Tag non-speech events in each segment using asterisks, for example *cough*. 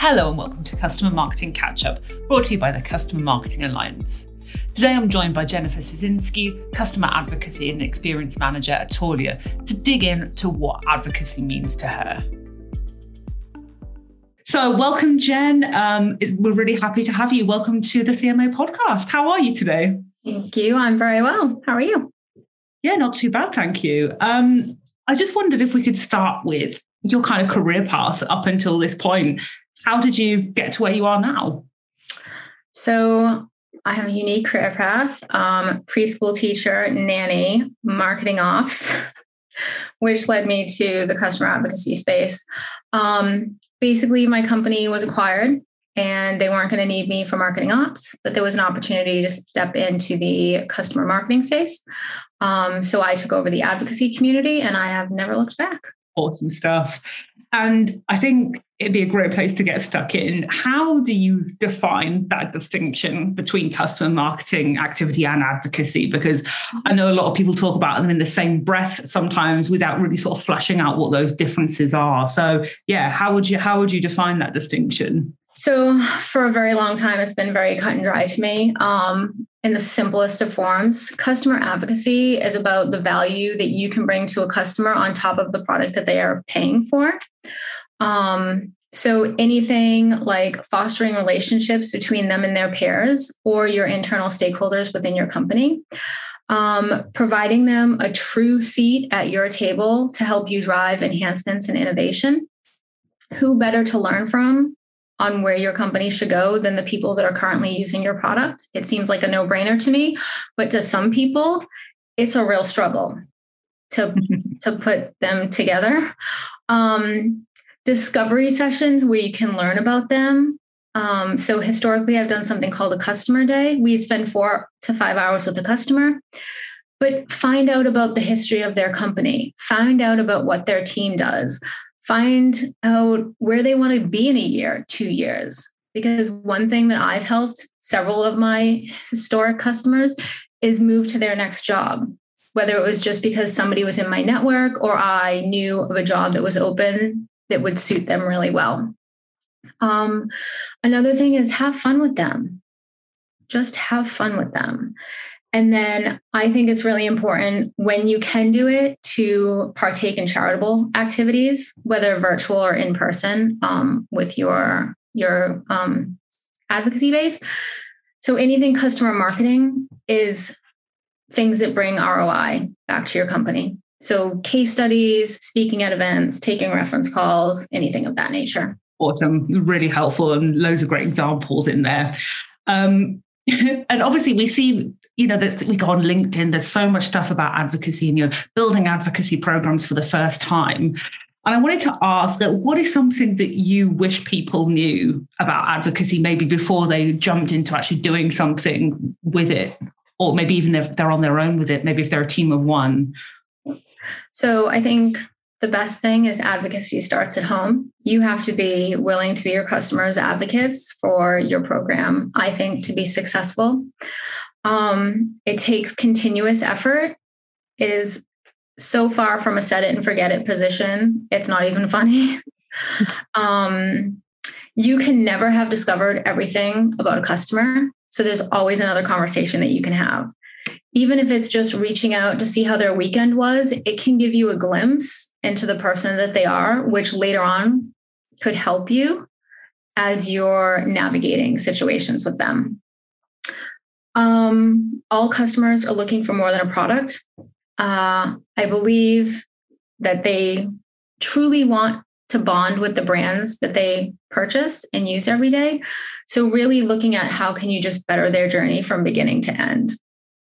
Hello and welcome to Customer Marketing Catch Up, brought to you by the Customer Marketing Alliance. Today I'm joined by Jennifer Susinski, Customer Advocacy and Experience Manager at Taulia, to dig into what advocacy means to her. So, welcome, Jen. Um, we're really happy to have you. Welcome to the CMO podcast. How are you today? Thank you. I'm very well. How are you? Yeah, not too bad, thank you. Um, I just wondered if we could start with your kind of career path up until this point. How did you get to where you are now? So, I have a unique career path um, preschool teacher, nanny, marketing ops, *laughs* which led me to the customer advocacy space. Um, basically, my company was acquired and they weren't going to need me for marketing ops, but there was an opportunity to step into the customer marketing space. Um, so I took over the advocacy community and I have never looked back. Awesome stuff. And I think it'd be a great place to get stuck in. How do you define that distinction between customer marketing activity and advocacy? Because I know a lot of people talk about them in the same breath sometimes without really sort of flashing out what those differences are. So yeah, how would you how would you define that distinction? So for a very long time, it's been very cut and dry to me. Um, in the simplest of forms, customer advocacy is about the value that you can bring to a customer on top of the product that they are paying for. Um, so anything like fostering relationships between them and their peers or your internal stakeholders within your company. Um, providing them a true seat at your table to help you drive enhancements and innovation. Who better to learn from on where your company should go than the people that are currently using your product. It seems like a no brainer to me, but to some people, it's a real struggle to, *laughs* to put them together. Um, discovery sessions where you can learn about them. Um, so historically, I've done something called a customer day. We'd spend four to five hours with the customer, but find out about the history of their company, find out about what their team does, find out where they want to be in a year, two years. Because one thing that I've helped several of my historic customers is move to their next job, whether it was just because somebody was in my network or I knew of a job that was open that would suit them really well. Um, another thing is have fun with them. Just have fun with them. And then I think it's really important when you can do it to partake in charitable activities, whether virtual or in person, um, with your your um, advocacy base. So anything customer marketing is things that bring ROI back to your company. So case studies, speaking at events, taking reference calls, anything of that nature. Awesome, really helpful, and loads of great examples in there. Um, *laughs* and obviously, we see you know, we go on LinkedIn, there's so much stuff about advocacy and you're building advocacy programs for the first time. And I wanted to ask that what is something that you wish people knew about advocacy maybe before they jumped into actually doing something with it, or maybe even if they're on their own with it, maybe if they're a team of one? So I think the best thing is advocacy starts at home. You have to be willing to be your customers' advocates for your program, I think, to be successful. Um, it takes continuous effort. It is so far from a set it and forget it position. It's not even funny. *laughs* um, you can never have discovered everything about a customer. So there's always another conversation that you can have. Even if it's just reaching out to see how their weekend was, it can give you a glimpse into the person that they are, which later on could help you as you're navigating situations with them. Um, all customers are looking for more than a product. Uh, I believe that they truly want to bond with the brands that they purchase and use every day. So really looking at how can you just better their journey from beginning to end.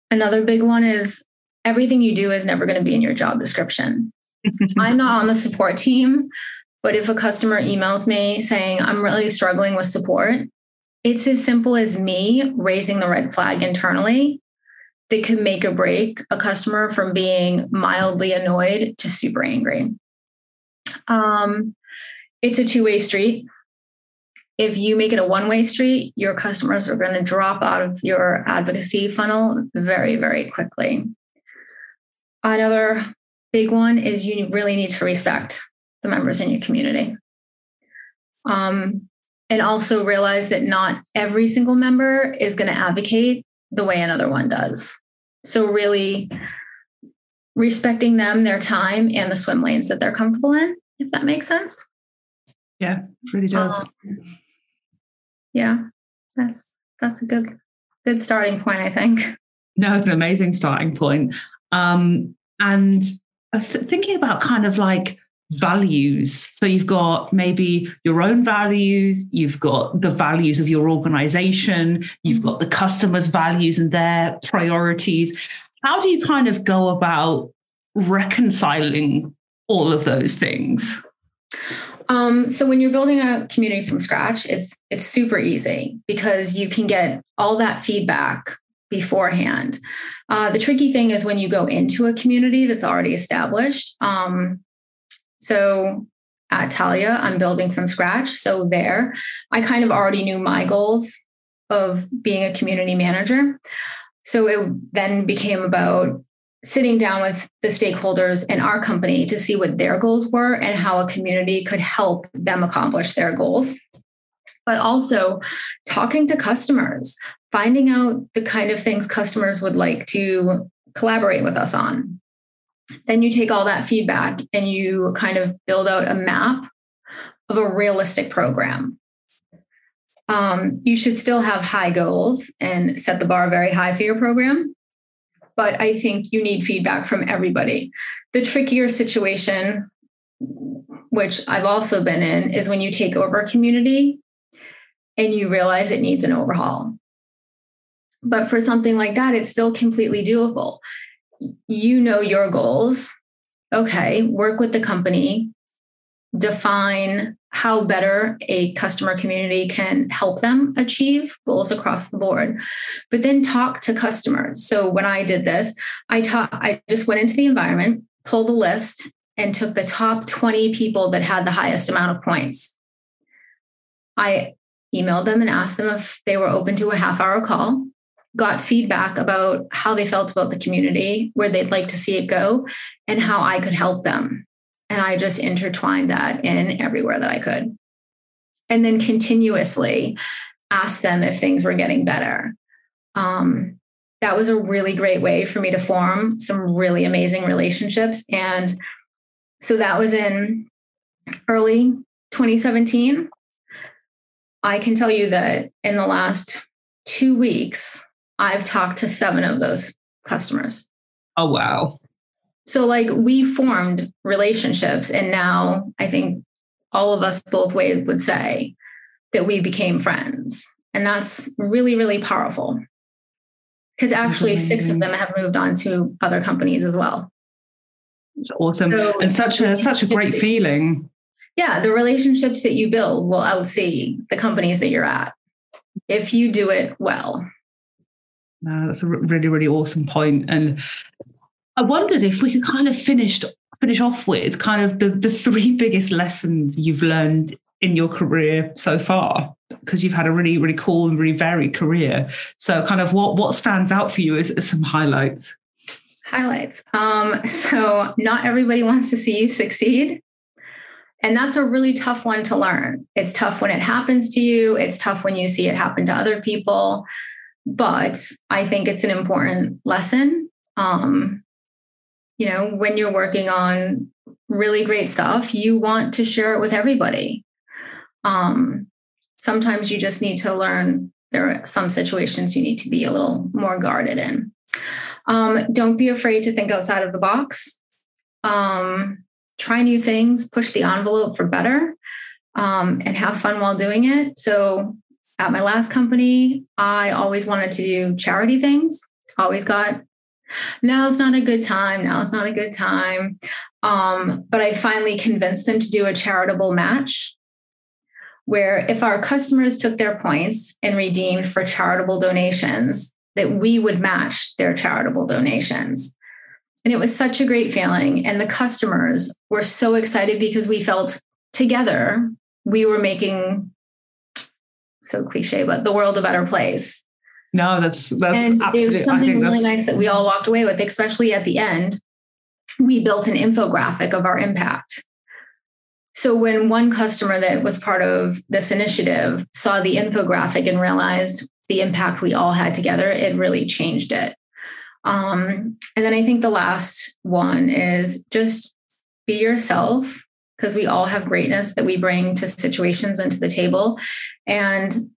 Another big one is everything you do is never going to be in your job description. *laughs* I'm not on the support team, but if a customer emails me saying, I'm really struggling with support, it's as simple as me raising the red flag internally that could make or break a customer from being mildly annoyed to super angry. Um, it's a two way street. If you make it a one way street, your customers are going to drop out of your advocacy funnel very, very quickly. Another big one is you really need to respect the members in your community. Um, and also realize that not every single member is going to advocate the way another one does. So, really respecting them, their time, and the swim lanes that they're comfortable in, if that makes sense. Yeah, really does. Um, yeah, that's that's a good good starting point, I think. No, it's an amazing starting point. Um, and thinking about kind of like values. So you've got maybe your own values, you've got the values of your organization, you've got the customers' values and their priorities. How do you kind of go about reconciling all of those things? Um, so when you're building a community from scratch, it's it's super easy because you can get all that feedback beforehand. Uh, the tricky thing is when you go into a community that's already established. Um, so at Taulia, I'm building from scratch. So there, I kind of already knew my goals of being a community manager. So it then became about sitting down with the stakeholders in our company to see what their goals were and how a community could help them accomplish their goals. But also talking to customers, finding out the kind of things customers would like to collaborate with us on. Then you take all that feedback and you kind of build out a map of a realistic program. Um, you should still have high goals and set the bar very high for your program. But I think you need feedback from everybody. The trickier situation, which I've also been in, is when you take over a community and you realize it needs an overhaul. But for something like that, it's still completely doable. You know your goals. Okay, work with the company, define how better a customer community can help them achieve goals across the board. But then talk to customers. So when i did this i taught i just went into the environment pulled a list and took the top 20 people that had the highest amount of points. I emailed them and asked them if they were open to a half hour call got feedback about how they felt about the community where they'd like to see it go and how i could help them and I just intertwined that in everywhere that I could. And then continuously ask them if things were getting better. Um, that was a really great way for me to form some really amazing relationships. And so that was in early 2017. I can tell you that in the last two weeks, I've talked to seven of those customers. Oh, wow. So, like, we formed relationships, and now I think all of us both ways would say that we became friends. And that's really, really powerful. Because actually, mm-hmm. six of them have moved on to other companies as well. It's awesome. So, and such a such a *laughs* great feeling. Yeah, the relationships that you build will outsee the companies that you're at if you do it well. No, that's a really, really awesome point. And I wondered if we could kind of finish finish off with kind of the, the three biggest lessons you've learned in your career so far because you've had a really really cool and really varied career. So kind of what what stands out for you as, as some highlights? Highlights. Um, so not everybody wants to see you succeed and that's a really tough one to learn. It's tough when it happens to you. It's tough when you see it happen to other people but i think it's an important lesson um, you know, when you're working on really great stuff, you want to share it with everybody. Um, sometimes you just need to learn there are some situations you need to be a little more guarded in. Um, don't be afraid to think outside of the box. Um, try new things, push the envelope for better, um, and have fun while doing it. So, at my last company, I always wanted to do charity things, always got now's not a good time. Now's not a good time. Um, but I finally convinced them to do a charitable match where if our customers took their points and redeemed for charitable donations, that we would match their charitable donations. And it was such a great feeling. And the customers were so excited because we felt together we were making so cliche, but the world a better place. No, that's that's and absolutely. It was something really nice that we all walked away with, especially at the end. We built an infographic of our impact. So when one customer that was part of this initiative saw the infographic and realized the impact we all had together, it really changed it. Um, and then I think the last one is just be yourself because we all have greatness that we bring to situations and to the table. And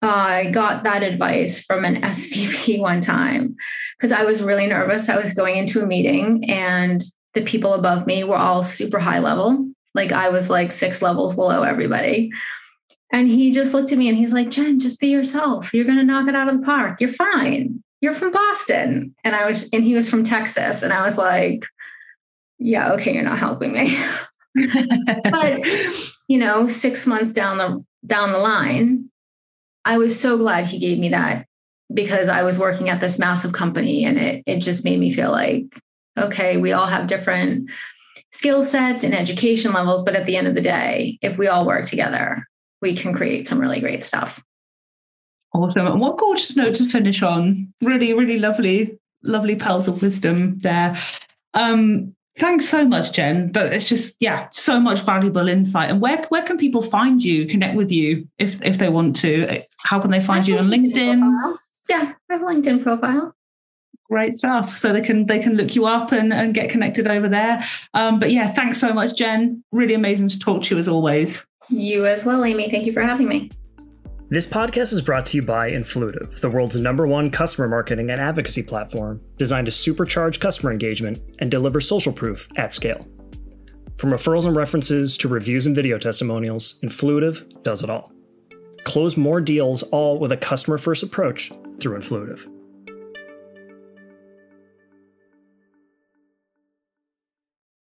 I got that advice from an *laughs* SVP one time because I was really nervous. I was going into a meeting and the people above me were all super high level. Like I was like six levels below everybody. And he just looked at me and he's like, Jen, just be yourself. You're going to knock it out of the park. You're fine. You're from Boston. And I was, and he was from Texas. And I was like, yeah, okay, you're not helping me. *laughs* *laughs* but, you know, six months down the, down the line, I was so glad he gave me that because I was working at this massive company and it, it just made me feel like, okay, we all have different skill sets and education levels. But at the end of the day, if we all work together, we can create some really great stuff. Awesome. And what gorgeous note to finish on. Really, really lovely, lovely pearls of wisdom there. Um, thanks so much, Jen. But it's just, yeah, so much valuable insight. And where where can people find you, connect with you if if they want to? How can they find you on LinkedIn? Yeah, I have a LinkedIn profile great stuff so they can they can look you up and, and get connected over there um, but yeah thanks so much jen really amazing to talk to you as always you as well, Amy. Thank you for having me. This podcast is brought to you by Influitive, the world's number one customer marketing and advocacy platform designed to supercharge customer engagement and deliver social proof at scale. From referrals and references to reviews and video testimonials, Influitive does it all. Close more deals all with a customer first approach through Influitive.